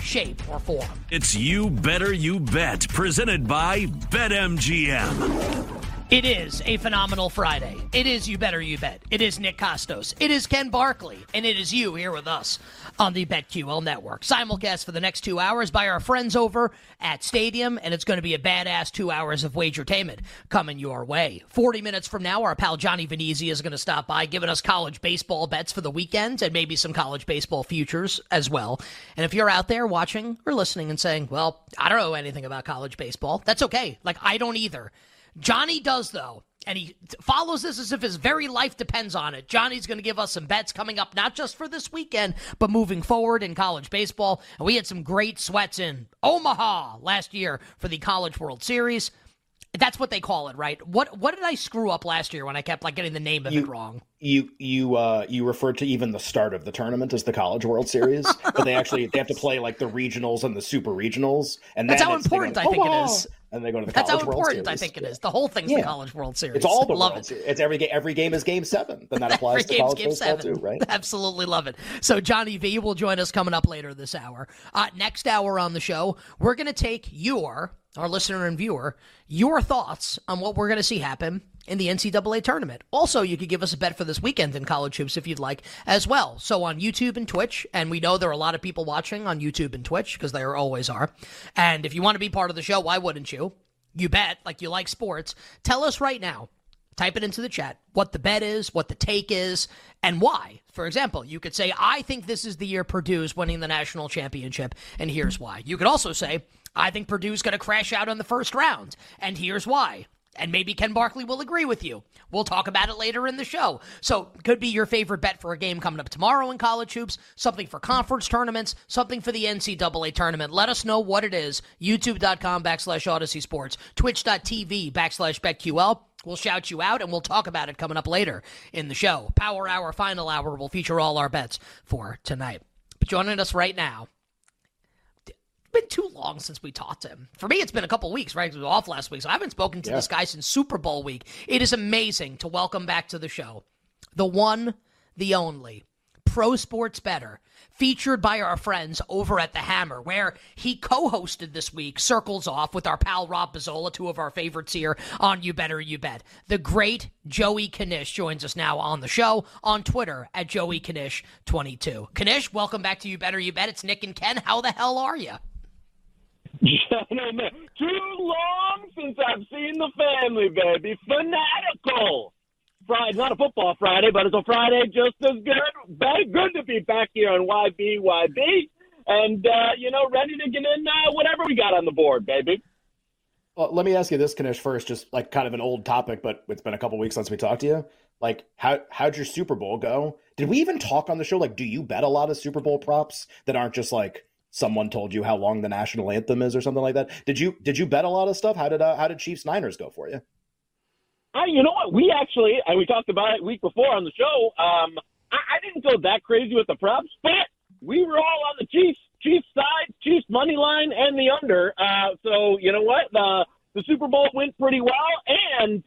shape, or form. It's You Better You Bet, presented by BetMGM. It is a phenomenal Friday. It is You Better You Bet. It is Nick Kostos. It is Ken Barkley. And it is you here with us on the BetQL network. Simulcast for the next two hours by our friends over at Stadium. And it's going to be a badass two hours of wagertainment coming your way. 40 minutes from now, our pal Johnny Venezia is going to stop by giving us college baseball bets for the weekend and maybe some college baseball futures as well. And if you're out there watching or listening and saying, well, I don't know anything about college baseball, that's okay. Like, I don't either. Johnny does, though, and he follows this as if his very life depends on it. Johnny's going to give us some bets coming up, not just for this weekend, but moving forward in college baseball. And we had some great sweats in Omaha last year for the College World Series. That's what they call it, right? What what did I screw up last year when I kept like getting the name of you, it wrong? You you uh you referred to even the start of the tournament as the College World Series, but they actually they have to play like the regionals and the super regionals, and that's how important I think it is. And they go to the college. that's College how important. I think it is. The whole thing's Yeah. the College World Series. It's all the love World it. Series. It's every game. Every game is Game Seven. Then that applies to college game baseball seven. too, right? Absolutely love it. So Johnny V will join us coming up later this hour. Uh, next hour on the show, we're going to take your, our listener and viewer, your thoughts on what we're going to see happen in the NCAA tournament. Also, you could give us a bet for this weekend in college hoops if you'd like as well. So on YouTube and Twitch, and we know there are a lot of people watching on YouTube and Twitch because there always are. And if you want to be part of the show, why wouldn't you? You bet, like you like sports. Tell us right now type it into the chat what the bet is, what the take is, and why. For example, you could say, I think this is the year Purdue's winning the national championship, and here's why. You could also say, I think Purdue's going to crash out in the first round, and here's why. And maybe Ken Barkley will agree with you. We'll talk about it later in the show. So, could be your favorite bet for a game coming up tomorrow in college hoops, something for conference tournaments, something for the NCAA tournament. Let us know what it is. YouTube.com backslash Audacy Sports, Twitch.tv backslash BetQL. We'll shout you out and we'll talk about it coming up later in the show. Power Hour, Final Hour will feature all our bets for tonight. But joining us right now, been too long since we talked to him. For me, it's been a couple weeks, right? we were off last week, so I haven't spoken to Yeah. this guy since Super Bowl week. It is amazing to welcome back to the show the one, the only, Pro Sports Better, featured by our friends over at The Hammer, where he co hosted this week Circles Off with our pal Rob Pizzola, two of our favorites here on You Better You Bet. The great Joey Knish joins us now on the show on Twitter at Joey Knish22. Knish, welcome back to You Better You Bet. It's Nick and Ken. How the hell are you? Gentlemen, too long since I've seen the family, baby. Fanatical. Friday, it's not a football Friday, but it's a Friday just as good. Very good to be back here on YBYB. And, uh, you know, ready to get in uh, whatever we got on the board, baby. Well, let me ask you this, Knish, first, just like kind of an old topic, but it's been a couple weeks since we talked to you. Like, how how'd your Super Bowl go? Did we even talk on the show? Like, do you bet a lot of Super Bowl props that aren't just like someone told you how long the national anthem is or something like that? Did you did you bet a lot of stuff? How did uh, how did Chiefs Niners go for you? I, you know what? We actually, we talked about it week before on the show. Um, I, I didn't go that crazy with the props, but we were all on the Chiefs, Chiefs side, Chiefs money line, and the under. Uh, so you know what? The the Super Bowl went pretty well, and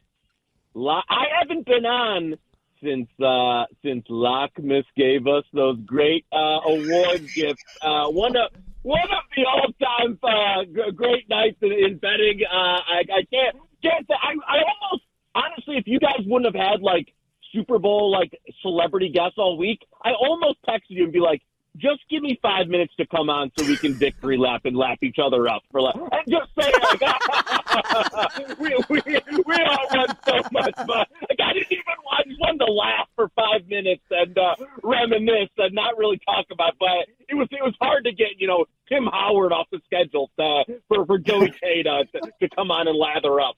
I haven't been on since uh, since Lockmas gave us those great uh, award gifts. Uh, one of one of the all time uh, great nights in, in betting. Uh, I, I can't can't. Say, I, I almost honestly, if you guys wouldn't have had like Super Bowl like celebrity guests all week. I almost texted you and be like, just give me five minutes to come on so we can victory lap and lap each other up for like and just say like, we, we, we all won so much but like, I didn't even I just wanted to laugh for five minutes and uh, reminisce and not really talk about but it was it was hard to get you know Tim Howard off the schedule to, for for Joey Tata to, to come on and lather up.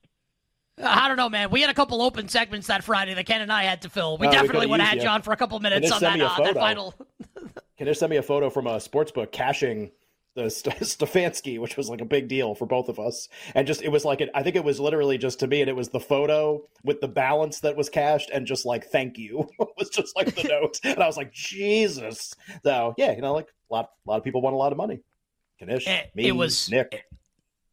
I don't know, man. We had a couple open segments that Friday that Ken and I had to fill. We definitely would have had John for a couple minutes on that, uh, that final. Can you send me a photo from a sports book cashing the St- Stefanski, which was like a big deal for both of us. And just, it was like, I think it was literally just to me, and it was the photo with the balance that was cashed and just like, thank you was just like the note. And I was like, Jesus. So yeah, you know, like a lot, a lot of people want a lot of money. Knish, it, me, it was Nick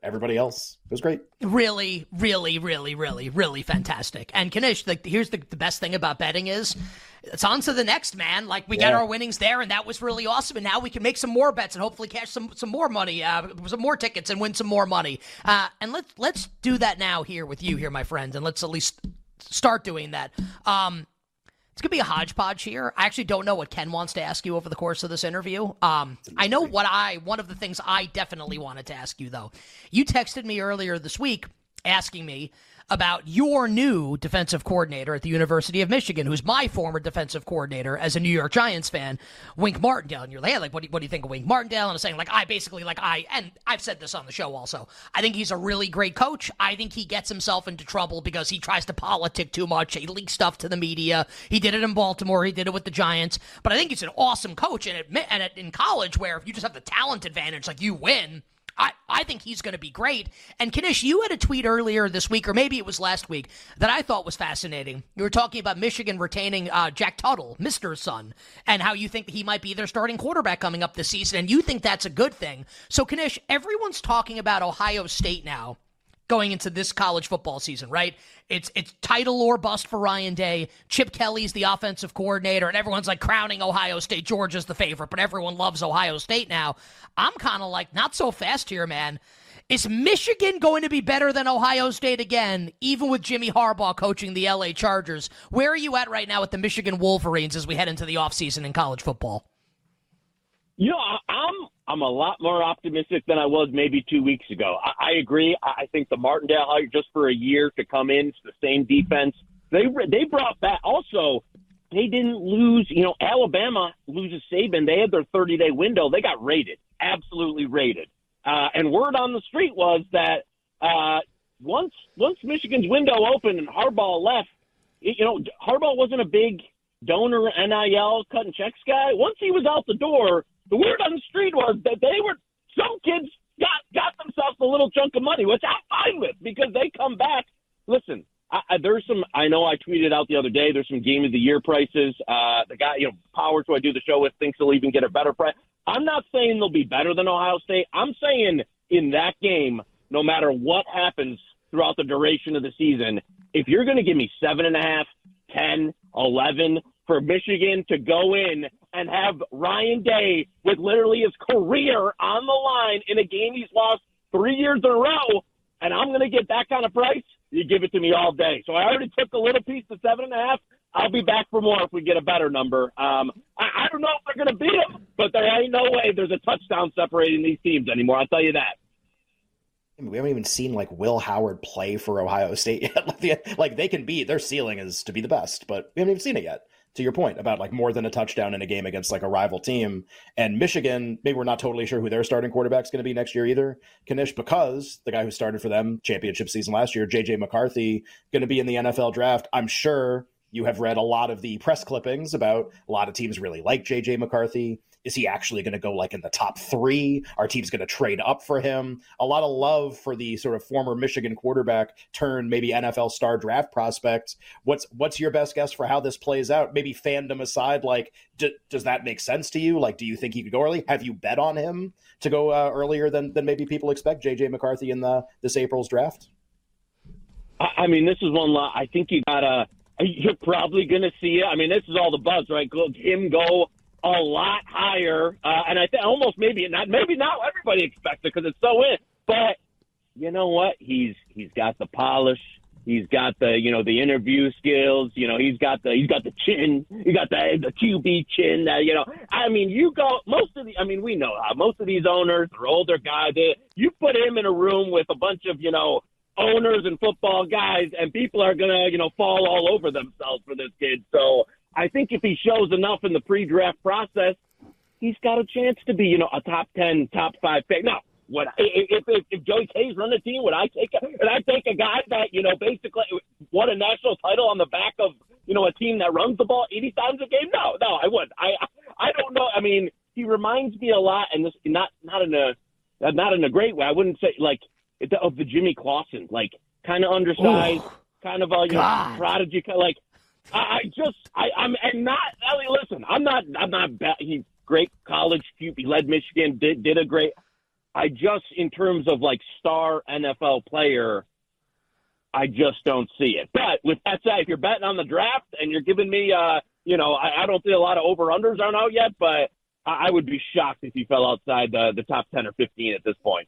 everybody else. It was great. Really, really, really, really, really fantastic. And Knish, like, here's the, the best thing about betting is it's on to the next, man. Like we yeah. got our winnings there, and that was really awesome. And now we can make some more bets and hopefully cash some some more money, uh, some more tickets, and win some more money. Uh, and let's let's do that now here with you here, my friends, and let's at least start doing that. Um, it's gonna be a hodgepodge here. I actually don't know what Ken wants to ask you over the course of this interview. Um, I know what I one of the things I definitely wanted to ask you though. You texted me earlier this week asking me about your new defensive coordinator at the University of Michigan, who's my former defensive coordinator as a New York Giants fan, Wink Martindale. And you're like, hey, like, what do, you, what do you think of Wink Martindale? And I'm saying, like, I basically, like, I, and I've said this on the show also, I think he's a really great coach. I think he gets himself into trouble because he tries to politic too much. He leaks stuff to the media. He did it in Baltimore. He did it with the Giants. But I think he's an awesome coach. And, admit, and in college, where if you just have the talent advantage, like, you win I, I think he's going to be great. And Knish, you had a tweet earlier this week, or maybe it was last week, that I thought was fascinating. You were talking about Michigan retaining uh, Jack Tuttle, Mr. Son, and how you think he might be their starting quarterback coming up this season, and you think that's a good thing. So, Knish, everyone's talking about Ohio State now going into this college football season, right? It's it's title or bust for Ryan Day. Chip Kelly's the offensive coordinator, and everyone's like crowning Ohio State. Georgia's the favorite, but everyone loves Ohio State now. I'm kind of like not so fast here, man. Is Michigan going to be better than Ohio State again, even with Jimmy Harbaugh coaching the LA Chargers? Where are you at right now with the Michigan Wolverines as we head into the offseason in college football? You know, I'm I'm a lot more optimistic than I was maybe two weeks ago. I, I agree. I think the Martindale hire just for a year to come in, it's the same defense. They they brought back also. They didn't lose. You know, Alabama loses Saban. They had their 30 day window. They got rated, absolutely rated. Uh, and word on the street was that uh, once once Michigan's window opened and Harbaugh left, you know, Harbaugh wasn't a big donor NIL cutting checks guy. Once he was out the door, the word on the street was that they were some kids got got themselves a little chunk of money, which I'm fine with because they come back. Listen, I, I, there's some. I know I tweeted out the other day. There's some game of the year prices. Uh, the guy, you know, Powers, who I do the show with, thinks he'll even get a better price. I'm not saying they'll be better than Ohio State. I'm saying in that game, no matter what happens throughout the duration of the season, if you're going to give me seven and a half, ten, eleven for Michigan to go in and have Ryan Day with literally his career on the line in a game he's lost three years in a row, and I'm going to get that kind of price, you give it to me all day. So I already took a little piece to seven and a half. I'll be back for more if we get a better number. Um, I, I don't know if they're going to beat them, but there ain't no way there's a touchdown separating these teams anymore. I'll tell you that. we haven't even seen like Will Howard play for Ohio State yet. like they can be, their ceiling is to be the best, but we haven't even seen it yet to your point about like more than a touchdown in a game against like a rival team. And Michigan, maybe we're not totally sure who their starting quarterback is going to be next year either, Knish, because the guy who started for them championship season last year, JJ McCarthy, going to be in the NFL draft. I'm sure you have read a lot of the press clippings about a lot of teams really like JJ McCarthy. Is he actually going to go like in the top three? Our team's going to trade up for him. A lot of love for the sort of former Michigan quarterback turn maybe NFL star draft prospect. What's what's your best guess for how this plays out? Maybe fandom aside, like d- does that make sense to you? Like, do you think he could go early? Have you bet on him to go uh, earlier than than maybe people expect? JJ McCarthy in the this April's draft. I mean, this is one lot. I think you gotta. You're probably going to see it. I mean, this is all the buzz, right? Him go a lot higher, uh, and I think almost maybe not maybe not everybody expects it because it's so in. But you know what? He's he's got the polish. He's got the, you know, the interview skills. You know, he's got the, he's got the chin. He got the the QB chin. That you know, I mean, you go most of the. I mean, we know how most of these owners are older guys. They, you put him in a room with a bunch of, you know, owners and football guys, and people are gonna, you know, fall all over themselves for this kid. So I think if he shows enough in the pre-draft process, he's got a chance to be, you know, a top ten, top five pick. Now, would if if, if Joey K's run the team, would I take a, would I take a guy that you know basically won a national title on the back of you know a team that runs the ball eighty times a game? No, no, I wouldn't. I I don't know. I mean, he reminds me a lot, and this not not in a not in a great way. I wouldn't say like of the Jimmy Clausen, like kind of undersized, Ooh, kind of a you know, prodigy, like. I, I just I I'm and not Ellie. Listen, I'm not I'm not bad. He's great college. He led Michigan. Did did a great. I just, in terms of like star NFL player, I just don't see it. But with that said, if you're betting on the draft and you're giving me, uh, you know, I, I don't see a lot of over unders aren't out yet, but I, I would be shocked if he fell outside the, the top 10 or 15 at this point.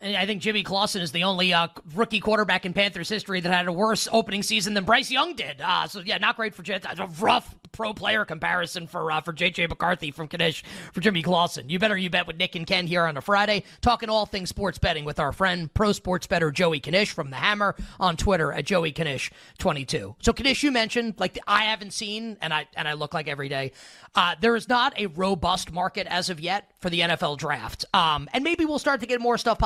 I think Jimmy Clausen is the only uh, rookie quarterback in Panthers history that had a worse opening season than Bryce Young did. Uh, so yeah, not great for Jets. A rough pro player comparison for uh, for JJ McCarthy from Knish for Jimmy Clausen. You better you bet with Nick and Ken here on a Friday, talking all things sports betting with our friend pro sports better Joey Knish from the Hammer on Twitter at Joey Knish twenty two. So Knish, you mentioned like I haven't seen, and I and I look like every day. Uh, there is not a robust market as of yet for the NFL draft. Um, and maybe we'll start to get more stuff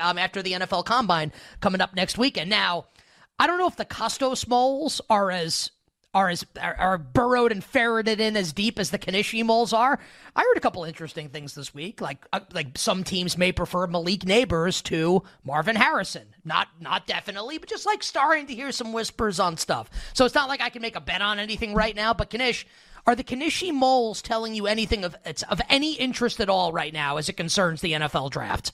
um, after the NFL Combine coming up next weekend. Now, I don't know if the Kostos moles are as are as are, are, burrowed and ferreted in as deep as the Kanishi moles are. I heard a couple interesting things this week, like uh, like some teams may prefer Malik Nabers to Marvin Harrison. Not not definitely, but just like starting to hear some whispers on stuff. So it's not like I can make a bet on anything right now. But Knish, are the Kanishi moles telling you anything of it's of any interest at all right now as it concerns the NFL draft?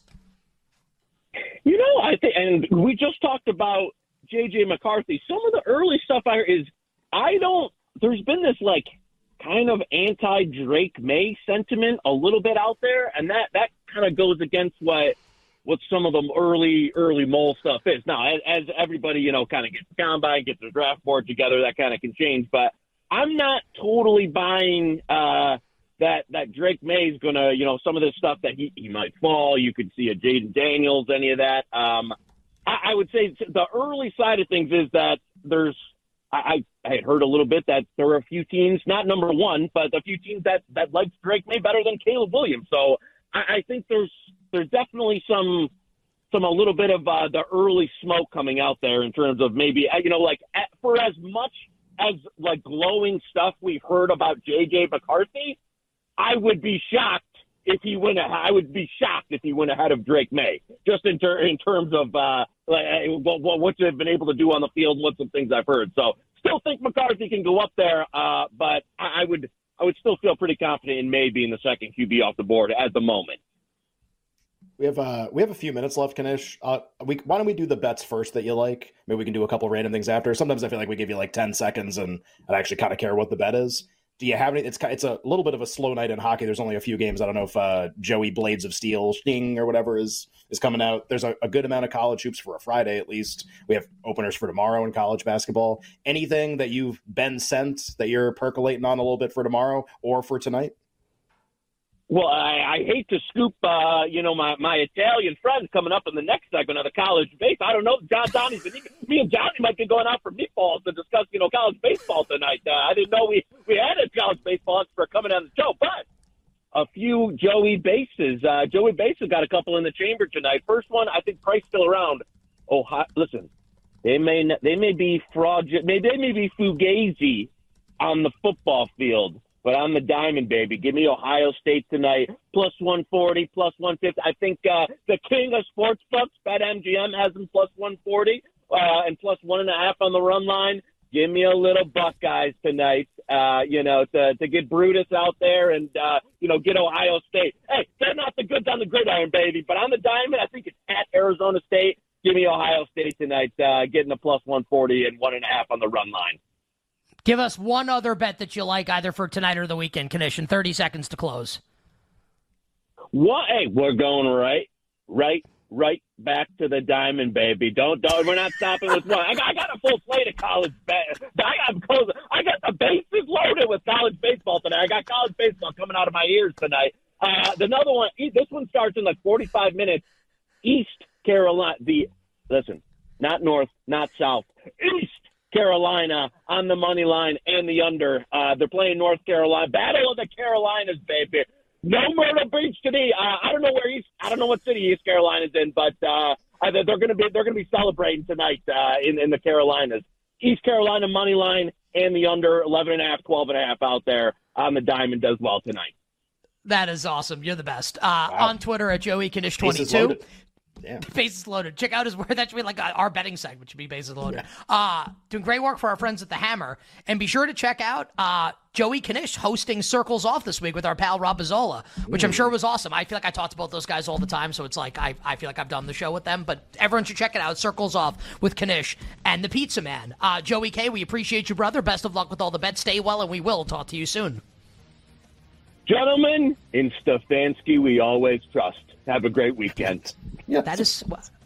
You know, I think, and we just talked about JJ McCarthy. Some of the early stuff I is I don't. There's been this like kind of anti Drake Maye sentiment a little bit out there, and that that kind of goes against what what some of the early early mole stuff is. Now, as, as everybody you know kind of gets combine, gets their draft board together, that kind of can change. But I'm not totally buying uh, that that Drake Maye is gonna, you know, some of this stuff that he he might fall. You could see a Jayden Daniels, any of that. Um, I, I would say the early side of things is that there's. I, I had heard a little bit that there are a few teams, not number one, but a few teams that that liked Drake Maye better than Caleb Williams. So I, I think there's there's definitely some some a little bit of uh, the early smoke coming out there in terms of maybe you know like for as much as like glowing stuff we've heard about JJ McCarthy, I would be shocked if he went ahead. I would be shocked if he went ahead of Drake Maye, just in, ter- in terms of uh, what, what they've been able to do on the field, what some things I've heard. So, still think McCarthy can go up there, uh, but I, I would I would still feel pretty confident in Maye being the second QB off the board at the moment. We have uh we have a few minutes left, Knish. Uh, we why don't we do the bets first that you like? Maybe we can do a couple random things after. Sometimes I feel like we give you like ten seconds, and I actually kind of care what the bet is. Do you have any? It's it's a little bit of a slow night in hockey. There's only a few games. I don't know if uh, Joey Blades of Steel Sting or whatever is is coming out. There's a, a good amount of college hoops for a Friday at least. We have openers for tomorrow in college basketball. Anything that you've been sent that you're percolating on a little bit for tomorrow or for tonight? Well, I, I hate to scoop, uh, you know, my, my Italian friends coming up in the next segment of the college base. I don't know. John Donnie's been, me and Johnny might be going out for meatballs to discuss, you know, college baseball tonight. Uh, I didn't know we, we had a college baseball for coming on the show, but a few Joey bases. Uh, Joey bases got a couple in the chamber tonight. First one, I think Price still around. Oh, listen, they may they may be fraudulent. They may be fugazi on the football field but I'm the diamond baby. Give me Ohio State tonight, plus 140, plus 150. I think uh, the king of sports books, BetMGM, has them plus 140 uh, and plus one and a half on the run line. Give me a little Buckeyes tonight, uh, you know, to, to get Brutus out there and, uh, you know, get Ohio State. Hey, they're not the goods on the gridiron, baby, but on the diamond, I think it's at Arizona State. Give me Ohio State tonight, uh, getting a plus 140 and one and a half on the run line. Give us one other bet that you like, either for tonight or the weekend. Condition. Thirty seconds to close. What? Hey, we're going right, right right back to the diamond, baby. Don't, don't. We're not stopping with one. I got, I got a full slate of college. Ba- I got, I got the bases loaded with college baseball tonight. I got college baseball coming out of my ears tonight. Uh, another one. This one starts in like 45 minutes. East Carolina. The listen, not north, not south. East Carolina on the money line and the under. Uh, they're playing North Carolina. Battle of the Carolinas, baby. No Myrtle Beach today. Uh, I don't know where East. I don't know what city East Carolina's in, but uh, they're going to be they're going to be celebrating tonight uh, in in the Carolinas. East Carolina money line and the under 11 and a half, 12 and a half out there on the diamond does well tonight. That is awesome. You're the best. Uh, wow. On Twitter at Joey Knish22. Damn. Bases loaded. Check out his work. That should be like our betting segment. Which should be bases loaded. Yeah. Uh, doing great work for our friends at the Hammer. And be sure to check out uh, Joey Knish hosting Circles Off this week with our pal Rob Pizzola, which I'm sure was awesome. I feel like I talked about those guys all the time, so it's like I, I feel like I've done the show with them. But everyone should check it out. Circles Off with Knish and the Pizza Man. Uh, Joey K, we appreciate you, brother. Best of luck with all the bets. Stay well, and we will talk to you soon. Gentlemen, in Stefanski, we always trust. Have a great weekend. Yeah, that is.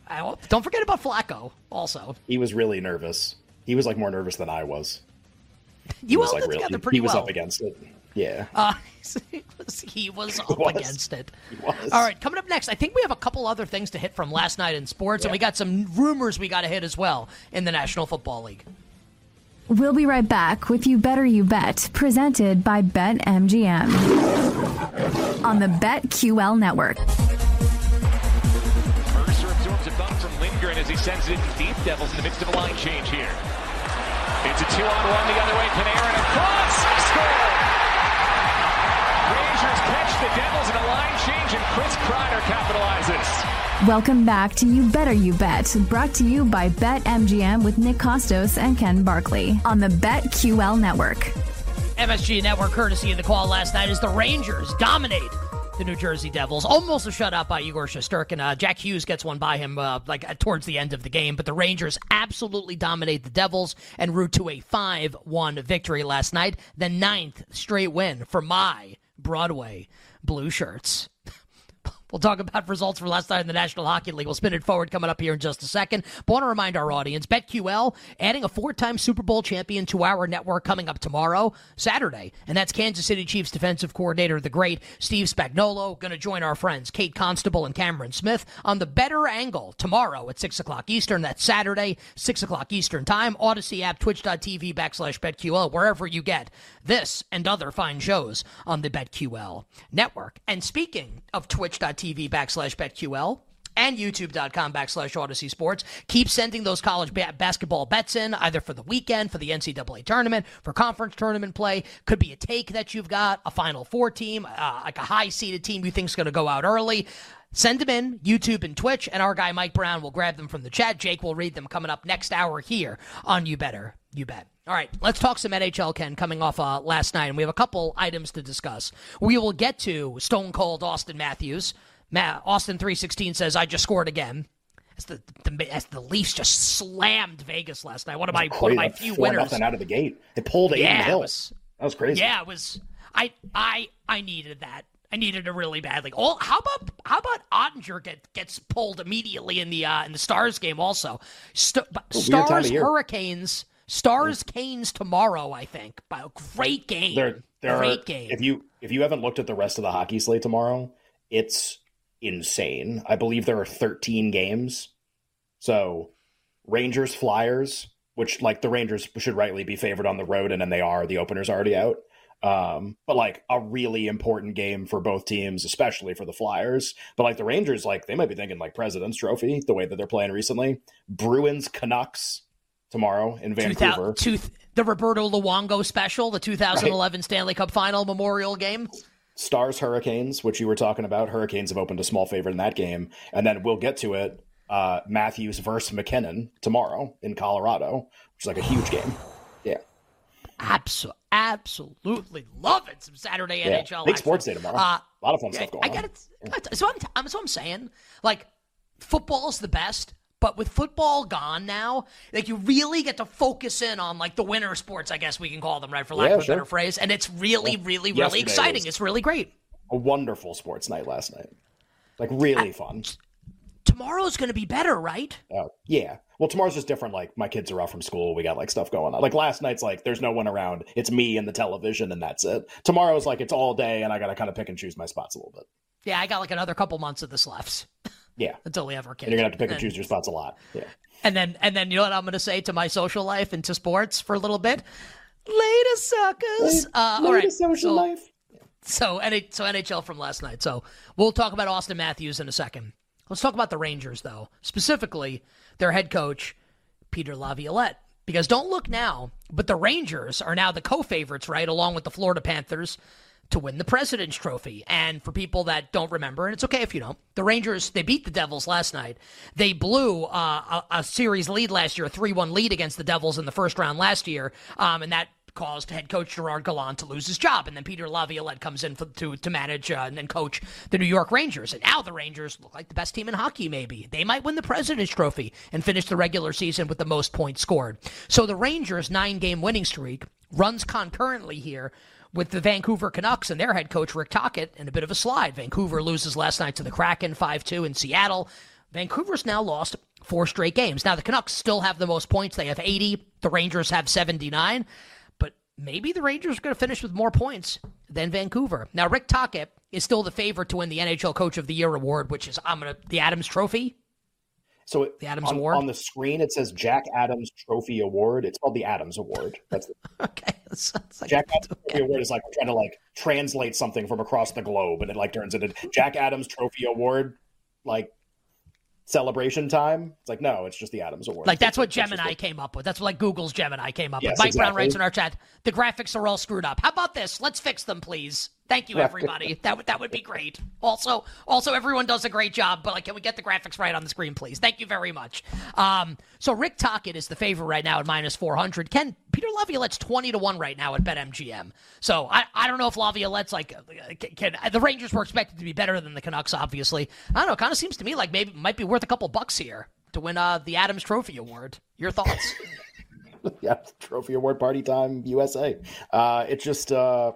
I, don't forget about Flacco. Also, he was really nervous. He was like more nervous than I was. You was held like it together pretty He was well. up against it. Yeah. Uh, he was, he was up was. against it. He was. All right, coming up next, I think we have a couple other things to hit from last night in sports, and we got some rumors we got to hit as well in the National Football League. We'll be right back with You Better You Bet, presented by BetMGM on the BetQL network. He sends it deep. Devils in the midst of a line change here. It's a two-on-one the other way. Panarin across. Score! Rangers catch the Devils in a line change, and Chris Kreider capitalizes. Welcome back to You Better You Bet, brought to you by BetMGM with Nick Kostos and Ken Barkley on the BetQL network. MSG Network, courtesy of the call last night, is the Rangers dominate the New Jersey Devils. Almost a shutout by Igor Shesterkin. Uh, Jack Hughes gets one by him uh, like uh, towards the end of the game, but the Rangers absolutely dominate the Devils and route to a 5-1 victory last night. The ninth straight win for my Broadway Blue Shirts. We'll talk about results for last night in the National Hockey League. We'll spin it forward coming up here in just a second. But I want to remind our audience BetQL adding a four time Super Bowl champion to our network coming up tomorrow, Saturday. And that's Kansas City Chiefs defensive coordinator, the great Steve Spagnuolo, going to join our friends Kate Constable and Cameron Smith on the better angle tomorrow at 6 o'clock Eastern. That's Saturday, 6 o'clock Eastern time. Audacy app, twitch.tv backslash BetQL, wherever you get this and other fine shows on the BetQL network. And speaking of twitch.tv backslash BetQL, and youtube.com backslash Audacy Sports. Keep sending those college ba- basketball bets in, either for the weekend, for the NCAA tournament, for conference tournament play. Could be a take that you've got, a Final Four team, uh, like a high seeded team you think's going to go out early. Send them in, YouTube and Twitch, and our guy Mike Brown will grab them from the chat. Jake will read them coming up next hour here on You Better, You Bet. All right, let's talk some NHL, Ken, coming off uh, last night, and we have a couple items to discuss. We will get to Stone Cold Auston Matthews. Ma- Austin 316 says, I just scored again. As the, the, as the Leafs just slammed Vegas last night. One of my, one of my few winners. nothing out of the gate. They pulled the Yeah, it hill. was, that was crazy. yeah, it was. I I I needed that. I needed it really badly. Oh, how about how about Oettinger get gets pulled immediately in the uh, in the Stars game also. St- a weird time Stars. Hurricanes. Stars Canes tomorrow. I think. By a great game. There, there great are, game. If you if you haven't looked at the rest of the hockey slate tomorrow, it's insane. I believe there are 13 games. So, Rangers Flyers, which like the Rangers should rightly be favored on the road, and then they are. The opener's already out. Um, but like a really important game for both teams, especially for the Flyers. But like the Rangers, like they might be thinking like President's Trophy, the way that they're playing recently. Bruins Canucks tomorrow in 2000 Vancouver. two, the Roberto Luongo special, the 2011 Stanley Cup Final Memorial Game. Stars Hurricanes, which you were talking about. Hurricanes have opened a small favorite in that game. And then we'll get to it. Uh, Matthews versus MacKinnon tomorrow in Colorado, which is like a huge game. Yeah. Abso- absolutely love it. Some Saturday Yeah. NHL. Big action. sports day tomorrow. Uh, a lot of fun I, stuff going I on. got it. So I'm, I'm, so I'm saying, like, football's the best, but with football gone now, like you really get to focus in on like the winter sports, I guess we can call them, right, for lack Yeah, of a sure. better phrase. And it's really, really, really exciting. It's really great. A wonderful sports night last night. Like really fun. tomorrow's going to be better, right? Uh, yeah. Well, tomorrow's just different. Like my kids are off from school. We got like stuff going on. Like last night's like there's no one around. It's me and the television, and that's it. Tomorrow's like it's all day, and I got to kind of pick and choose my spots a little bit. Yeah, I got like another couple months of this left. Yeah. Until we have our kids. And you're gonna have to pick and, and choose your spots a lot. Yeah. And then and then you know what I'm gonna say to my social life and to sports for a little bit. Later, suckers. uh, all right. social so, life. So, so NHL from last night. So we'll talk about Auston Matthews in a second. Let's talk about the Rangers, though, specifically their head coach, Peter Laviolette. Because don't look now, but the Rangers are now the co favorites, right, along with the Florida Panthers to win the President's Trophy. And for people that don't remember, and it's okay if you don't, the Rangers, they beat the Devils last night. They blew uh, a, a, series lead last year, a 3 1 lead against the Devils in the first round last year. Um, and that caused head coach Gerard Gallant to lose his job, and then Peter Laviolette comes in for, to to manage uh, and then coach the New York Rangers. And now the Rangers look like the best team in hockey. Maybe they might win the President's Trophy and finish the regular season with the most points scored. So the Rangers' nine-game winning streak runs concurrently here with the Vancouver Canucks and their head coach Rick Tocchet in a bit of a slide. Vancouver loses last night to the Kraken 5-2 in Seattle. Vancouver's now lost four straight games. Now the Canucks still have the most points. They have 80. The Rangers have 79 But maybe the Rangers are going to finish with more points than Vancouver. Now, Rick Tocchet is still the favorite to win the NHL Coach of the Year award, which is I'm gonna the Adams Trophy. So it, the Adams on, Award on the screen it says Jack Adams Trophy Award. It's called the Adams Award. That's the, okay. like, Jack Adams okay. Trophy Award is like trying to like translate something from across the globe, and it like turns into Jack Adams Trophy Award. Like celebration time. It's like, no, it's just the Adams Award. Like that's what Gemini came up with. That's what like Google's Gemini came up yes, with. Mike exactly. Brown writes in our chat, the graphics are all screwed up. How about this? Let's fix them, please. Thank you, everybody. that would that would be great. Also, also everyone does a great job, but like, can we get the graphics right on the screen, please? Thank you very much. Um, so Rick Tocchet is the favorite right now at minus four hundred. Ken Peter Laviolette's twenty to one right now at BetMGM. So I, I don't know if Laviolette's like can, can, the Rangers were expected to be better than the Canucks. Obviously, I don't know. Kind of seems to me like maybe might be worth a couple bucks here to win uh, the Adams Trophy Award. Your thoughts? yeah, Trophy Award party time, USA. Uh, it's just. Uh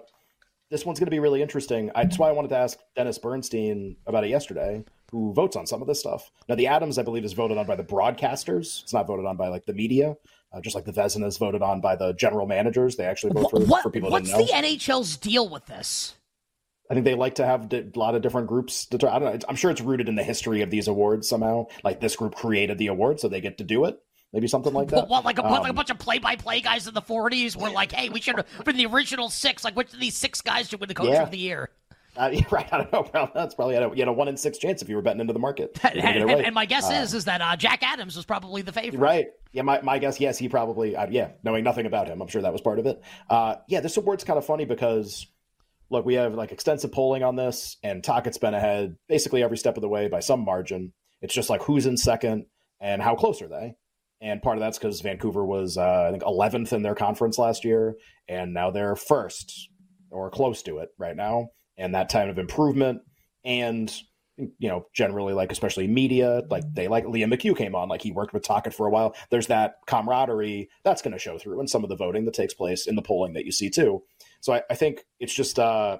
this one's going to be really interesting. I, that's why I wanted to ask Dennis Bernstein about it yesterday, who votes on some of this stuff. Now, the Adams, I believe, is voted on by the broadcasters. It's not voted on by like the media, uh, just like the Vezina is voted on by the general managers. They actually vote for, what, for people. What's the NHL's deal with this? I think they like to have a lot of different groups. I don't know. I'm sure it's rooted in the history of these awards somehow. Like this group created the award, so they get to do it maybe something like that. What, like, a, um, like a bunch of play-by-play guys in the 40s were like, "Hey, we should have been the original six. Like, which of these six guys should win the Coach yeah. of the Year?" Uh, right. I don't know. That's probably a, you had a one in six chance if you were betting into the market. And, and, right. and, my guess uh, is is that uh, Jack Adams was probably the favorite. Right. Yeah. My, my guess, yes, he probably. Uh, yeah. Knowing nothing about him, I'm sure that was part of it. Uh, yeah. This award's kind of funny because. Look, we have like extensive polling on this, and Tocchet's been ahead basically every step of the way by some margin. It's just like who's in second and how close are they? And part of that's because Vancouver was uh, I think 11th in their conference last year, and now they're first or close to it right now. And that time of improvement, and you know, generally like especially media, like they like Liam McHugh came on, like he worked with Tocchet for a while. There's that camaraderie that's going to show through in some of the voting that takes place in the polling that you see too. So I, I think it's just uh,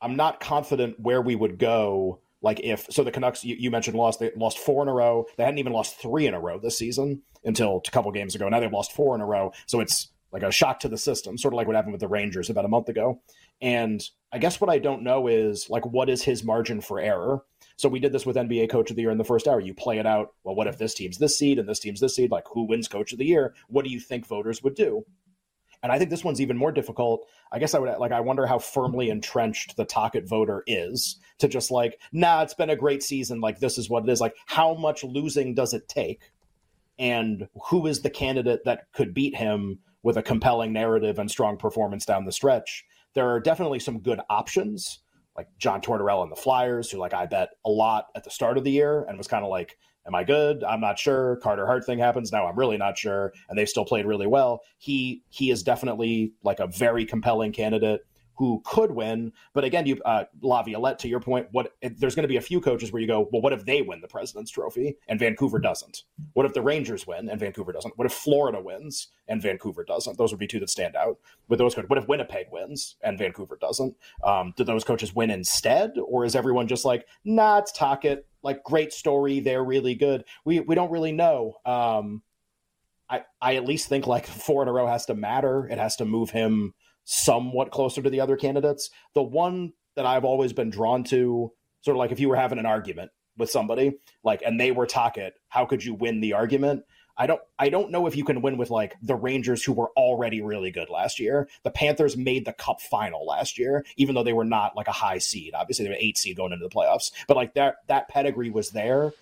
I'm not confident where we would go like if so, the Canucks you, you, mentioned lost they lost four in a row. They hadn't even lost three in a row this season until a couple games ago. Now they've lost four in a row, so it's like a shock to the system, sort of like what happened with the Rangers about a month ago. And I guess what I don't know is like what is his margin for error. So we did this with NBA Coach of the Year in the first hour. You play it out. Well, what if this team's this seed and this team's this seed? Like who wins Coach of the Year? What do you think voters would do? And I think this one's even more difficult. I guess I would like I wonder how firmly entrenched the Tocchet voter is to just like, nah, it's been a great season. Like this is what it is. Like how much losing does it take? And who is the candidate that could beat him with a compelling narrative and strong performance down the stretch? There are definitely some good options, like John Tortorella and the Flyers, who like I bet a lot at the start of the year and was kind of like, Am I good? I'm not sure. Carter Hart thing happens. Now I'm really not sure. And they've still played really well. He he is definitely like a very compelling candidate. Who could win. But again, you uh, Laviolette, to your point, what there's going to be a few coaches where you go, well, what if they win the President's Trophy and Vancouver doesn't? What if the Rangers win and Vancouver doesn't? What if Florida wins and Vancouver doesn't? Those would be two that stand out. With those coaches, what if Winnipeg wins and Vancouver doesn't? Um, do those coaches win instead, or is everyone just like, nah, it's Tocchet, like great story, they're really good. We we don't really know. Um, I, I at least think like four in a row has to matter. It has to move him somewhat closer to the other candidates. The one that I've always been drawn to, sort of like if you were having an argument with somebody, like and they were Tocchet, how could you win the argument? I don't I don't know if you can win with like the Rangers who were already really good last year. The Panthers made the cup final last year, even though they were not like a high seed. Obviously they were eight seed going into the playoffs. But like that that pedigree was there.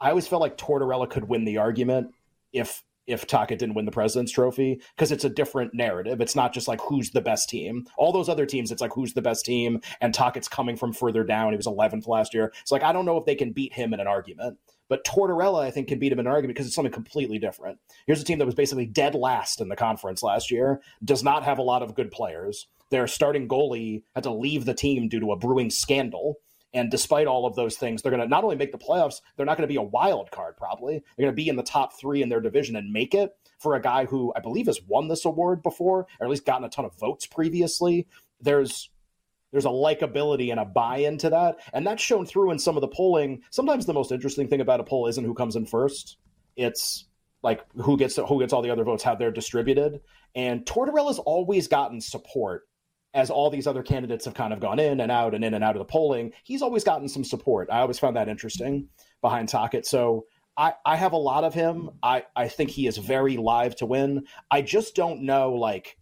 I always felt like Tortorella could win the argument if if Tocchet didn't win the President's Trophy because it's a different narrative. It's not just like who's the best team. All those other teams, it's like who's the best team, and Tocchet's coming from further down. He was 11th last year. It's like I don't know if they can beat him in an argument. But Tortorella, I think, can beat him in an argument because it's something completely different. Here's a team that was basically dead last in the conference last year, does not have a lot of good players. Their starting goalie had to leave the team due to a brewing scandal. And despite all of those things, they're going to not only make the playoffs, they're not going to be a wild card, probably. They're going to be in the top three in their division and make it for a guy who I believe has won this award before, or at least gotten a ton of votes previously. There's there's a likability and a buy-in to that, and that's shown through in some of the polling. Sometimes the most interesting thing about a poll isn't who comes in first; it's like who gets who gets all the other votes, how they're distributed. And Tortorella's always gotten support as all these other candidates have kind of gone in and out and in and out of the polling, he's always gotten some support. I always found that interesting behind Tocchet. So I, I have a lot of him. I, I think he is very live to win. I just don't know, like,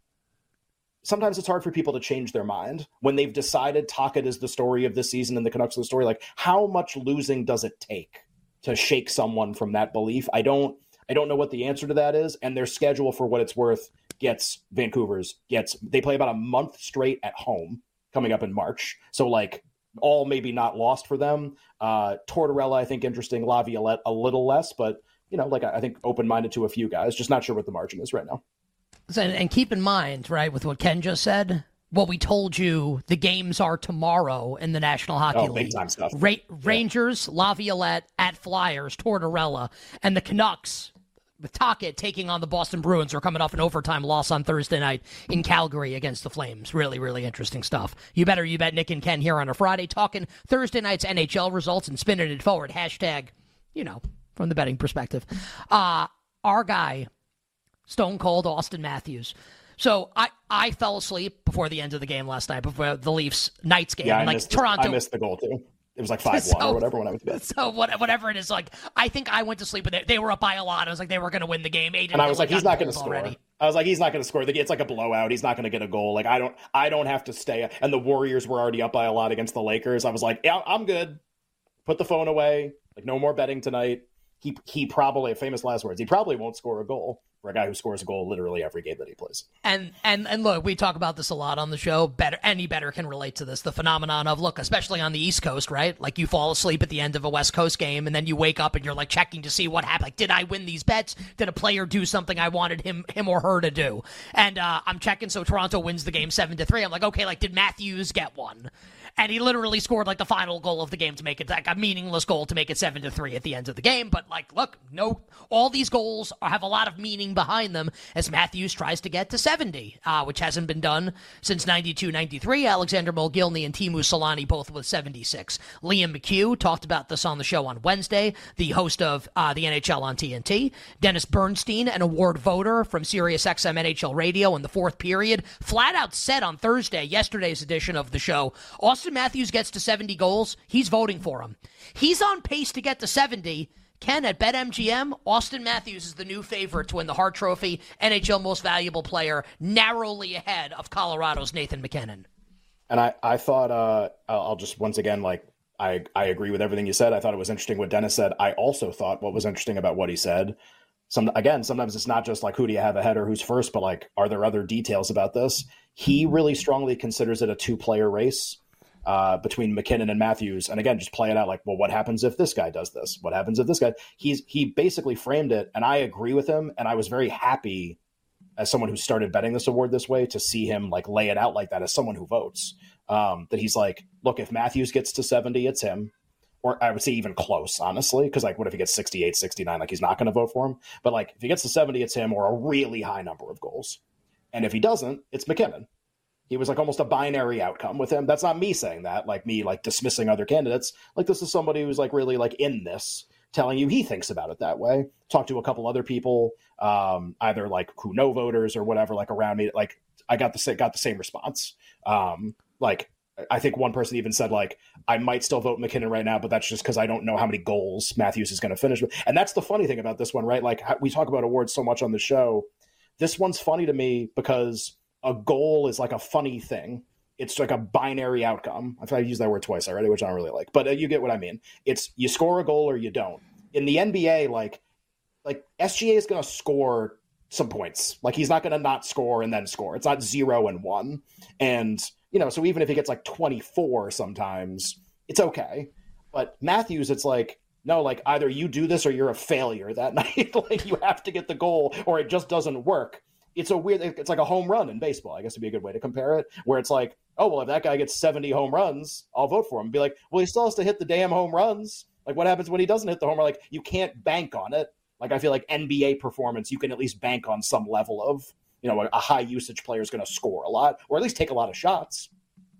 sometimes it's hard for people to change their mind when they've decided Tocchet is the story of this season and the Canucks are the story. Like, how much losing does it take to shake someone from that belief? I don't I don't know what the answer to that is, and their schedule for what it's worth gets Vancouver's gets they play about a month straight at home coming up in March. So like all maybe not lost for them. Uh, Tortorella, I think interesting. Laviolette a little less, but you know, like I think open minded to a few guys. Just not sure what the margin is right now. And, and keep in mind, right, with what Ken just said, what we told you the games are tomorrow in the National Hockey oh, League. Big time stuff. Ra- Rangers, yeah. Laviolette at Flyers, Tortorella, and the Canucks with Tocchet taking on the Boston Bruins. Are coming off an overtime loss on Thursday night in Calgary against the Flames. Really, really interesting stuff. You better, you bet. Nick and Ken here on a Friday talking Thursday night's NHL results and spinning it forward. Hashtag, you know, from the betting perspective. Uh, our guy, Stone Cold Auston Matthews. So I, I fell asleep before the end of the game last night, before the Leafs Knights game. Yeah, I like Toronto, I missed the goal too. It was like five so, one or whatever when I was bed. So what, whatever it is, like I think I went to sleep with it. They were up by a lot. I was like, they were going to win the game. Aiden and I was like, he's not going to score. Already. I was like, he's not going to score. It's like a blowout. He's not going to get a goal. Like I don't, I don't have to stay. And the Warriors were already up by a lot against the Lakers. I was like, yeah, I'm good. Put the phone away. Like no more betting tonight. He he probably famous last words. He probably won't score a goal for a guy who scores a goal literally every game that he plays. And and and look, we talk about this a lot on the show. Better any better can relate to this. The phenomenon of look, especially on the East Coast, right? Like you fall asleep at the end of a West Coast game, and then you wake up and you're like checking to see what happened. Like, did I win these bets? Did a player do something I wanted him him or her to do? And uh, I'm checking. So Toronto wins the game seven to three. I'm like, okay, like did Matthews get one? And he literally scored like the final goal of the game to make it like a meaningless goal to make it seven to three at the end of the game. But like, look, no, all these goals have a lot of meaning behind them as Matthews tries to get to 70, uh, which hasn't been done since 92 93. Alexander Mogilny and Teemu Selanne both with 76. Liam McHugh talked about this on the show on Wednesday, the host of uh, the NHL on TNT. Dennis Bernstein, an award voter from Sirius XM NHL Radio in the fourth period, flat out said on Thursday, yesterday's edition of the show, Auston Matthews gets to 70 goals, he's voting for him. He's on pace to get to 70. Ken at BetMGM, Auston Matthews is the new favorite to win the Hart Trophy, NHL Most Valuable Player, narrowly ahead of Colorado's Nathan MacKinnon. And I, I thought, uh, I'll just once again, like, I, I agree with everything you said. I thought it was interesting what Dennis said. I also thought what was interesting about what he said. Some again, sometimes it's not just like who do you have ahead or who's first, but like, are there other details about this? He really strongly considers it a two player race uh, between MacKinnon and Matthews, and again, just play it out like, well, what happens if this guy does this? What happens if this guy? He's he basically framed it, and I agree with him, and I was very happy as someone who started betting this award this way to see him like lay it out like that as someone who votes. Um, that he's like, look, if Matthews gets to 70, it's him. Or I would say even close, honestly, because like, what if he gets 68, 69? Like, he's not going to vote for him. But like, if he gets to 70, it's him or a really high number of goals. And if he doesn't, it's MacKinnon. He was like almost a binary outcome with him. That's not me saying that, like me like dismissing other candidates. Like, this is somebody who's like really like in this telling you he thinks about it that way. Talked to a couple other people, um, either like who know voters or whatever, like around me. Like I got the got the same response. Um, like I think one person even said like I might still vote MacKinnon right now, but that's just because I don't know how many goals Matthews is going to finish with. And that's the funny thing about this one, right? Like we talk about awards so much on the show. This one's funny to me because a goal is like a funny thing it's like a binary outcome. I use that word twice already, which I don't really like, but uh, you get what I mean. It's you score a goal or you don't. In the NBA, like like SGA is going to score some points. Like he's not going to not score and then score. It's not zero and one. And you know, so even if he gets like twenty four, sometimes it's okay. But Matthews, it's like no, like either you do this or you're a failure that night. like you have to get the goal or it just doesn't work it's a weird it's like a home run in baseball i guess would be a good way to compare it where it's like oh well if that guy gets 70 home runs i'll vote for him. Be like well he still has to hit the damn home runs. Like what happens when he doesn't hit the home run? Like you can't bank on it. Like i feel like nba performance you can at least bank on some level of you know a, high usage player is going to score a lot or at least take a lot of shots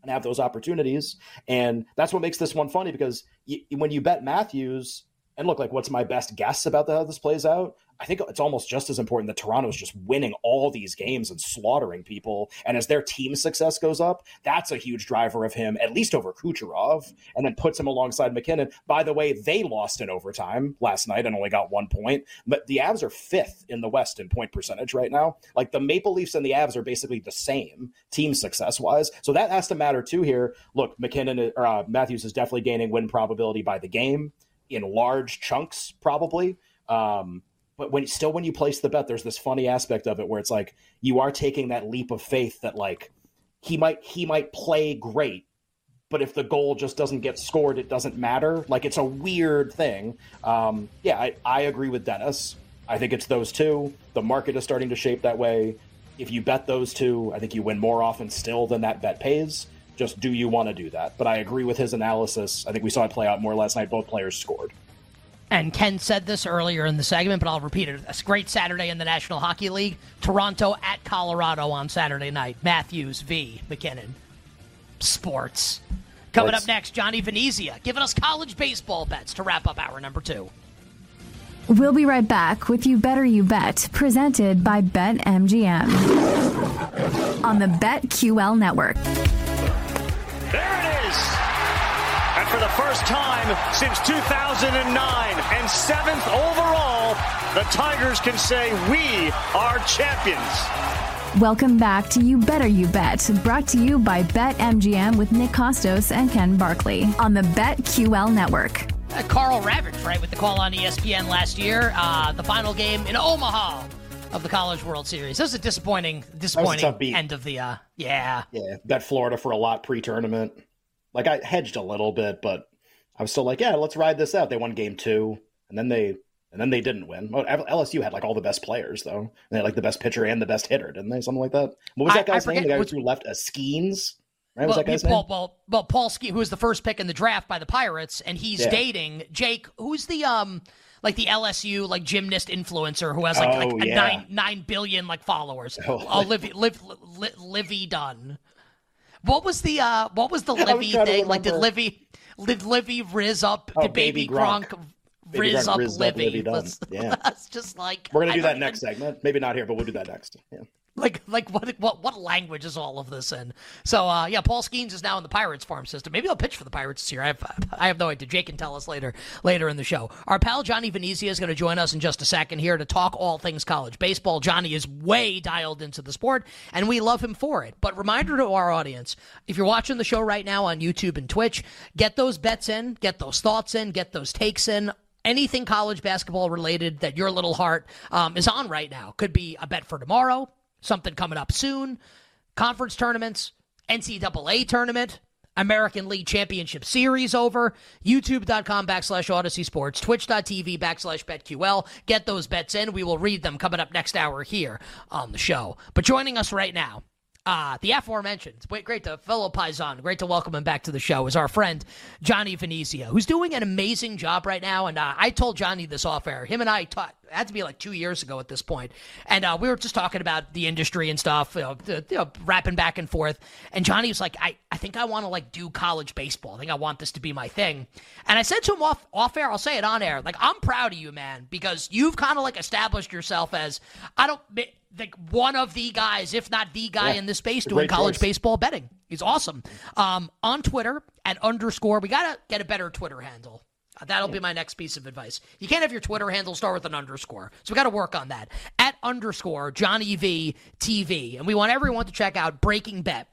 and have those opportunities. And that's what makes this one funny because when you bet matthews and look like what's my best guess about how this plays out I think it's almost just as important that Toronto's just winning all these games and slaughtering people. And as their team success goes up, that's a huge driver of him, at least over Kucherov, and then puts him alongside MacKinnon. By the way, they lost in overtime last night and only got one point, but the Avs are fifth in the West in point percentage right now. Like the Maple Leafs and the Avs are basically the same team success wise. So that has to matter too here. Look, MacKinnon or uh, Matthews is definitely gaining win probability by the game in large chunks, probably. Um, but when still when you place the bet, there's this funny aspect of it where it's like you are taking that leap of faith that like he might he might play great, but if the goal just doesn't get scored, it doesn't matter. Like it's a weird thing. Um, yeah, I, I agree with Dennis. I think it's those two. The market is starting to shape that way. If you bet those two, I think you win more often still than that bet pays. Just do you want to do that? But I agree with his analysis. I think we saw it play out more last night. Both players scored. And Ken said this earlier in the segment, but I'll repeat it. It's a great Saturday in the National Hockey League. Toronto at Colorado on Saturday night. Matthews v. MacKinnon. Sports. Coming Let's... up next, Johnny Venezia giving us college baseball bets to wrap up hour number two. We'll be right back with You Better You Bet, presented by BetMGM on the BetQL network. For the first time since 2009 and seventh overall, the Tigers can say we are champions. Welcome back to You Better You Bet, brought to you by BetMGM with Nick Kostos and Ken Barkley on the BetQL network. Uh, Karl Ravech, right, with the call on ESPN last year, uh, the final game in Omaha of the College World Series. This is a disappointing, disappointing end of the. Uh, yeah, yeah. Bet Florida for a lot pre-tournament. Like I hedged a little bit, but I was still like, yeah, let's ride this out. They won game two, and then they and then they didn't win. LSU had like all the best players though. And they had like the best pitcher and the best hitter, didn't they? Something like that. What was that guy's name? The guy who left a Skenes. Right? Well, was that guy's Paul, name? Well, well, Paul Skenes, who was the first pick in the draft by the Pirates, and he's yeah. dating Jake, who's the um like the LSU like gymnast influencer who has like, oh, like yeah. nine nine billion like followers. Oh, Olivia Liv, Liv, Livvy Dunne. What was the uh what was the Livy thing? Like did Livy did Livy riz up oh, did baby, baby Gronk, Gronk riz, up Livy? Livy yeah. That's just like We're gonna do that next segment. Maybe not here, but we'll do that next. Yeah. Like, like what, what, what language is all of this in? So, uh, yeah, Paul Skenes is now in the Pirates farm system. Maybe I'll pitch for the Pirates this year. I have, I have no idea. Jake can tell us later, later in the show. Our pal Johnny Venezia is going to join us in just a second here to talk all things college baseball. Johnny is way dialed into the sport, and we love him for it. But reminder to our audience: if you're watching the show right now on YouTube and Twitch, get those bets in, get those thoughts in, get those takes in anything college basketball related that your little heart um, is on right now. Could be a bet for tomorrow, something coming up soon, conference tournaments, NCAA tournament, American League Championship Series over. YouTube.com backslash Audacy Sports, Twitch.tv backslash BetQL. Get those bets in. We will read them coming up next hour here on the show. But joining us right now, uh, the aforementioned, great to fellow Paisan, great to welcome him back to the show, is our friend Johnny Venezia, who's doing an amazing job right now. And uh, I told Johnny this off air. Him and I taught, had to be like two years ago at this point. point, and uh, we were just talking about the industry and stuff, you know, you know, rapping back and forth. And Johnny was like, "I, I think I want to like do college baseball. I think I want this to be my thing." And I said to him off off air, I'll say it on air, like I'm proud of you, man, because you've kind of like established yourself as I don't like one of the guys, if not the guy Yeah. in this space doing college choice. baseball betting. He's awesome. Um, on Twitter at underscore, we gotta get a better Twitter handle. Uh, that'll be my next piece of advice. You can't have your Twitter handle start with an underscore, so we got to work on that. At underscore Johnny V TV, and we want everyone to check out Breaking Bet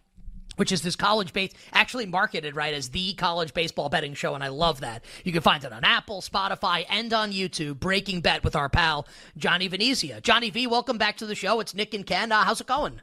which is this college base actually marketed right as the college baseball betting show and i love that you can find it on apple spotify and on youtube breaking bet with our pal johnny venezia johnny v welcome back to the show it's nick and ken uh, how's it going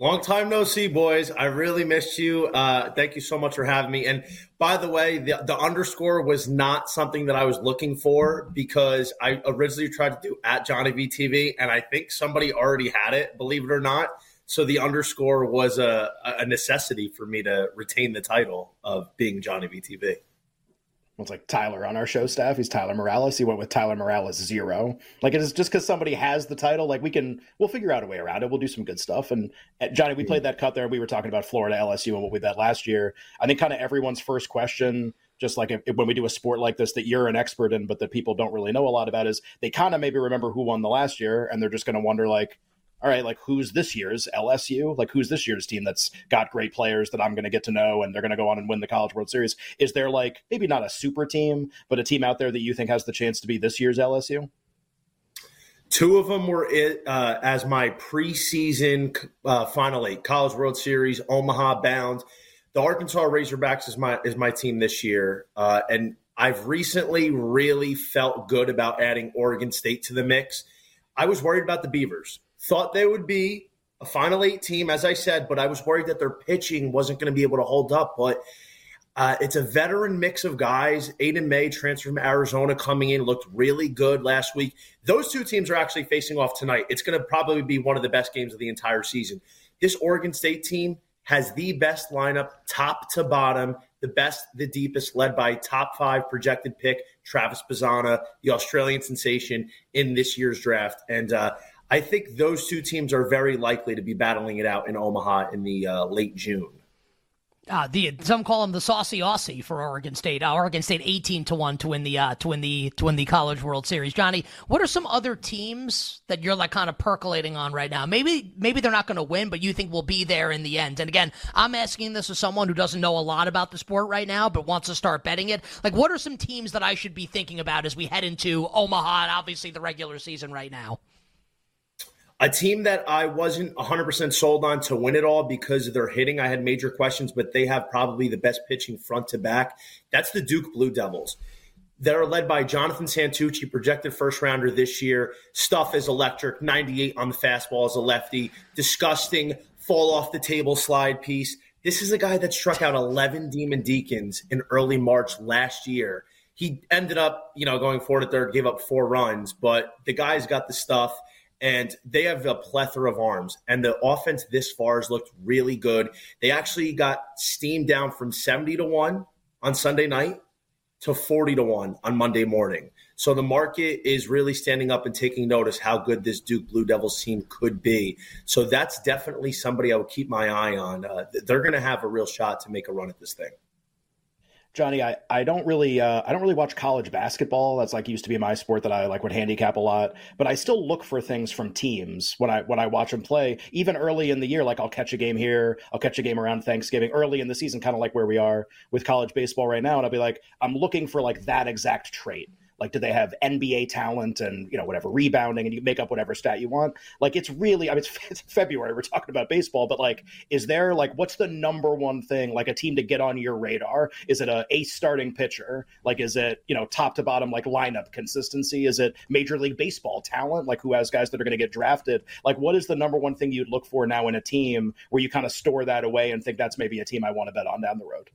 Long time no see, boys. I really missed you. Uh, thank you so much for having me. And by the way, the, the underscore was not something that I was looking for because I originally tried to do at Johnny VTV, and I think somebody already had it, believe it or not. So the underscore was a, a necessity for me to retain the title of being Johnny VTV. It's like Tyler on our show staff. He's Tyler Morales. He went with Tyler Morales zero. Like it is just because somebody has the title. Like we can, we'll figure out a way around it. We'll do some good stuff. And Johnny, we hmm. played that cut there. We were talking about Florida LSU and what we bet last year. I think kind of everyone's first question, just like if, when we do a sport like this that you're an expert in, but that people don't really know a lot about, is they kind of maybe remember who won the last year, and they're just going to wonder like, all right, like who's this year's LSU? Like who's this year's team that's got great players that I'm going to get to know and they're going to go on and win the College World Series? Is there like maybe not a super team, but a team out there that you think has the chance to be this year's LSU? Two of them were it uh, as my preseason uh, final eight, College World Series, Omaha bound. The Arkansas Razorbacks is my is my team this year, uh, and I've recently really felt good about adding Oregon State to the mix. I was worried about the Beavers. Thought they would be a final eight team, as I said, but I was worried that their pitching wasn't going to be able to hold up. But uh, it's a veteran mix of guys. Aiden May, transfer from Arizona, coming in, looked really good last week. Those two teams are actually facing off tonight. It's going to probably be one of the best games of the entire season. This Oregon State team has the best lineup, top to bottom, the best, the deepest, led by top five projected pick, Travis Bazzana, the Australian sensation in this year's draft. And uh, I think those two teams are very likely to be battling it out in Omaha in the uh, late June. Uh, the some call him the saucy Aussie for Oregon State. Uh, Oregon State eighteen to one to win the uh, to win the to win the College World Series. Johnny, what are some other teams that you're like kind of percolating on right now? Maybe maybe they're not going to win, but you think will be there in the end. And again, I'm asking this as someone who doesn't know a lot about the sport right now, but wants to start betting it. Like, what are some teams that I should be thinking about as we head into Omaha and obviously the regular season right now? A team that I wasn't 100% sold on to win it all because of their hitting. I had major questions, but they have probably the best pitching front to back. That's the Duke Blue Devils. They're led by Jonathan Santucci, projected first rounder this year. Stuff is electric, 98 on the fastball as a lefty. Disgusting, fall off the table slide piece. This is a guy that struck out 11 Demon Deacons in early March last year. He ended up, you know, going forward at third, gave up four runs, but the guy's got the stuff and they have a plethora of arms. And the offense this far has looked really good. They actually got steamed down from 70 to 1 on Sunday night to 40 to 1 on Monday morning. So the market is really standing up and taking notice how good this Duke Blue Devils team could be. So that's definitely somebody I would keep my eye on. Uh, they're going to have a real shot to make a run at this thing. Johnny, I, I don't really uh, I don't really watch college basketball. That's like used to be my sport that I like would handicap a lot. But I still look for things from teams when I when I watch them play. Even early in the year, like I'll catch a game here, I'll catch a game around Thanksgiving, early in the season, kind of like where we are with college baseball right now. And I'll be like, I'm looking for like that exact trait. Like, do they have NBA talent and, you know, whatever rebounding and you make up whatever stat you want? Like, it's really, I mean, it's, it's February. We're talking about baseball, but like, is there like, what's the number one thing, like a team to get on your radar? Is it a ace starting pitcher? Like, is it, you know, top to bottom, like lineup consistency? Is it Major League Baseball talent? Like, who has guys that are going to get drafted? Like, what is the number one thing you'd look for now in a team where you kind of store that away and think that's maybe a team I want to bet on down the road?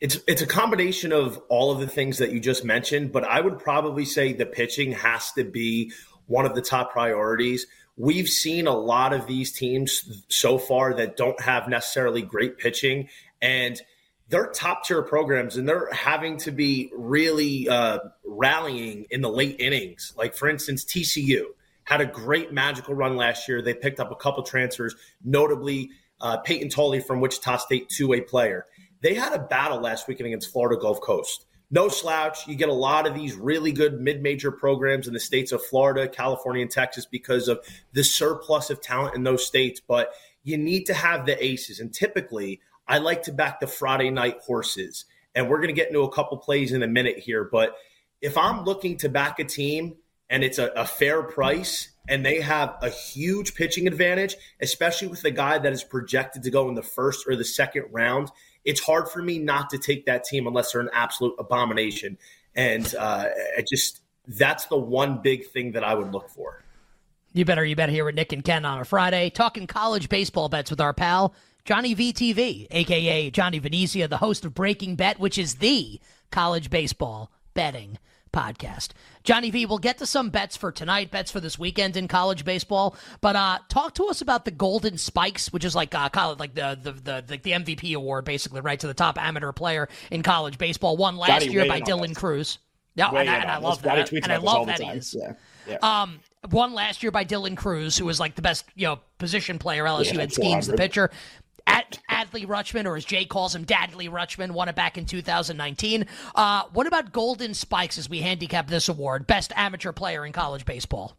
It's it's a combination of all of the things that you just mentioned, but I would probably say the pitching has to be one of the top priorities. We've seen a lot of these teams so far that don't have necessarily great pitching, and they're top tier programs, and they're having to be really uh, rallying in the late innings. Like for instance, TCU had a great magical run last year. They picked up a couple transfers, notably uh, Payton Tolle from Wichita State, two way player. They had a battle last weekend against Florida Gulf Coast. No slouch. You get a lot of these really good mid major programs in the states of Florida, California, and Texas because of the surplus of talent in those states. But you need to have the aces. And typically, I like to back the Friday night horses. And we're going to get into a couple plays in a minute here. But if I'm looking to back a team and it's a, a fair price and they have a huge pitching advantage, especially with the guy that is projected to go in the first or the second round, it's hard for me not to take that team unless they're an absolute abomination. And uh, I just that's the one big thing that I would look for. You better you better hear with Nick and Ken on a Friday, talking college baseball bets with our pal Johnny VTV, aka Johnny Venezia, the host of Breaking Bet, which is the college baseball betting podcast. Johnny V, we'll get to some bets for tonight, bets for this weekend in college baseball. But uh, talk to us about the Golden Spikes, which is like uh, college, like the, the the, the MVP award, basically, right to the top amateur player in college baseball. Won last Johnny year by Dylan Crews. Yeah, and, I, and I love that. And I about this all love that he is. Yeah. Yeah. Um, won last year by Dylan Crews, who was like the best, you know, position player LSU Yeah, had Skenes the pitcher. At Adley Rutschman, or as Jay calls him, Dadley Rutschman, won it back in 2019. Uh, what about Golden Spikes as we handicap this award? Best amateur player in college baseball.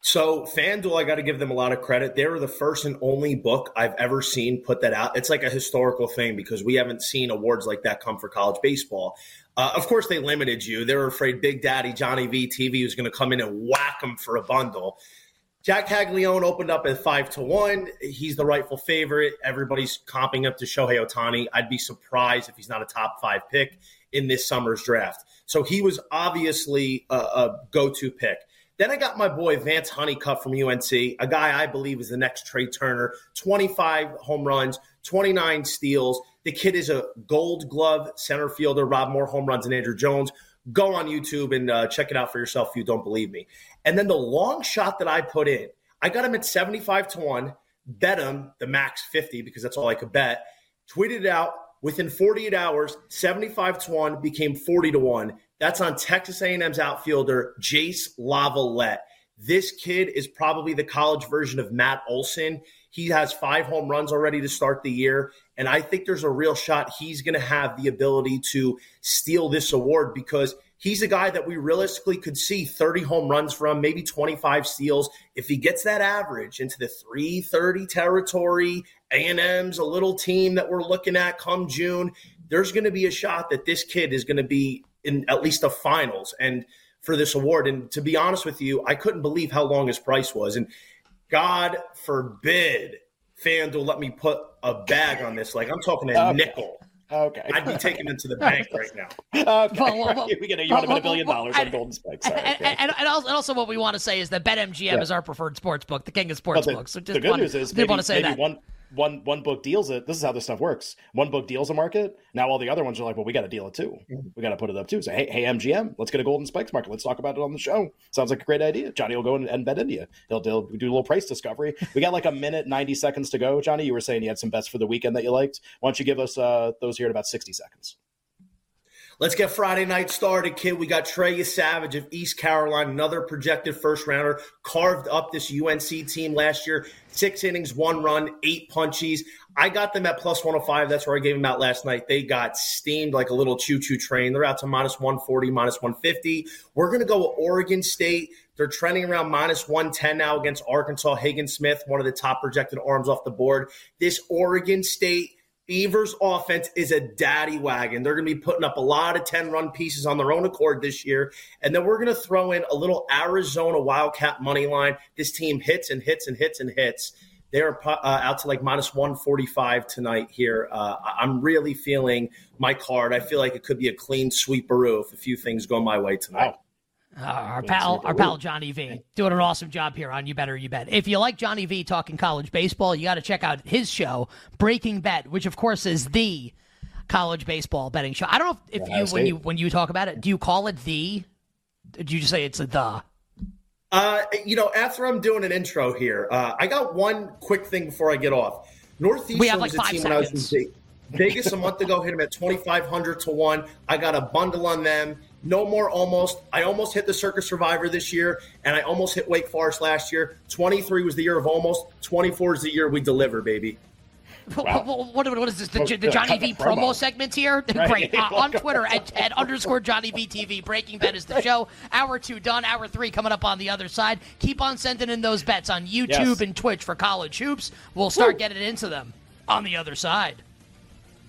So FanDuel, I got to give them a lot of credit. They were the first and only book I've ever seen put that out. It's like a historical thing because we haven't seen awards like that come for college baseball. Uh, of course, they limited you. They were afraid Big Daddy Johnny V TV was going to come in and whack them for a bundle. Jac Caglianone opened up at five to one. He's the rightful favorite. Everybody's comping up to Shohei Ohtani. I'd be surprised if he's not a top five pick in this summer's draft. So he was obviously a, a go-to pick. Then I got my boy Vance Honeycutt from UNC, a guy I believe is the next Trea Turner. 25 home runs, 29 steals. The kid is a gold glove center fielder, Rob more home runs than Andruw Jones. Go on YouTube and uh, check it out for yourself if you don't believe me. And then the long shot that I put in, I got him at 75 to 1, bet him the max 50 because that's all I could bet. Tweeted it out within 48 hours, 75 to 1 became 40 to 1. That's on Texas A&M's outfielder Jace LaViolette. This kid is probably the college version of Matt Olson. He has five home runs already to start the year. And I think there's a real shot he's going to have the ability to steal this award because he's a guy that we realistically could see 30 home runs from, maybe 25 steals. If he gets that average into the 330 territory, A&M's a little team that we're looking at come June, there's going to be a shot that this kid is going to be in at least the finals and for this award. And to be honest with you, I couldn't believe how long his price was. And God forbid FanDuel let me put a bag on this. Like I'm talking a Okay. nickel. Okay. I'd be taking it to the bank right now. okay. Well, well, well, we get a, you want to well, bet a billion well, dollars and- on Golden Spikes. Sorry, And, okay. and, and, also, and also, what we want to say is that BetMGM Yeah. is our preferred sports book, the king of But sports the, books. So just the good wanted- news is did maybe, want to say maybe that. one one one book deals it. This is how this stuff works. One book deals a market. Now all the other ones are like, well, we got to deal it too. We got to put it up too. So hey, hey, MGM, let's get a Golden Spikes market. Let's talk about it on the show. Sounds like a great idea. Johnny will go and, and bet India. He'll, he'll do a little price discovery. We got like a minute ninety seconds to go. Johnny, you were saying you had some bets for the weekend that you liked. Why don't you give us uh, those here in about sixty seconds? Let's get Friday night started, kid. We got Trey Yesavage of East Carolina, another projected first rounder, carved up this UNC team last year. Six innings, one run, eight punchies. I got them at plus 105. That's where I gave them out last night. They got steamed like a little choo choo train. They're out to minus 140, minus 150. We're going to go with Oregon State. They're trending around minus 110 now against Arkansas. Hagen Smith, one of the top projected arms off the board. This Oregon State Beavers offense is a daddy wagon. They're going to be putting up a lot of 10 run pieces on their own accord this year. And then we're going to throw in a little Arizona Wildcat money line. This team hits and hits and hits and hits. They're uh, out to like minus 145 tonight here. Uh, I'm really feeling my card. I feel like it could be a clean sweeperoo if a few things go my way tonight. Wow. Uh, our pal, our pal Johnny V, doing an awesome job here on You Better You Bet. If you like Johnny V talking college baseball, you got to check out his show, Breaking Bet, which of course is the college baseball betting show. I don't know if, if you when you when you talk about it, do you call it the? Do you just say it's a the? Uh, you know, after I'm doing an intro here, uh, I got one quick thing before I get off. Northeastern we have like was a team seconds. when I was in Vegas a month ago, hit them at 2,500 to 1. I got a bundle on them. No more almost. I almost hit the Circa Survivor this year, and I almost hit Wake Forest last year. 23 was the year of almost. 24 is the year we deliver, baby. Wow. What, what, what is this? The, the Johnny V promo, promo segment here? Right. Great. Uh, on Twitter at, at underscore Johnny V TV. Breaking Bet is the show. Hour two done. Hour three coming up on the other side. Keep on sending in those bets on YouTube yes. and Twitch for college hoops. We'll start Woo. getting into them on the other side.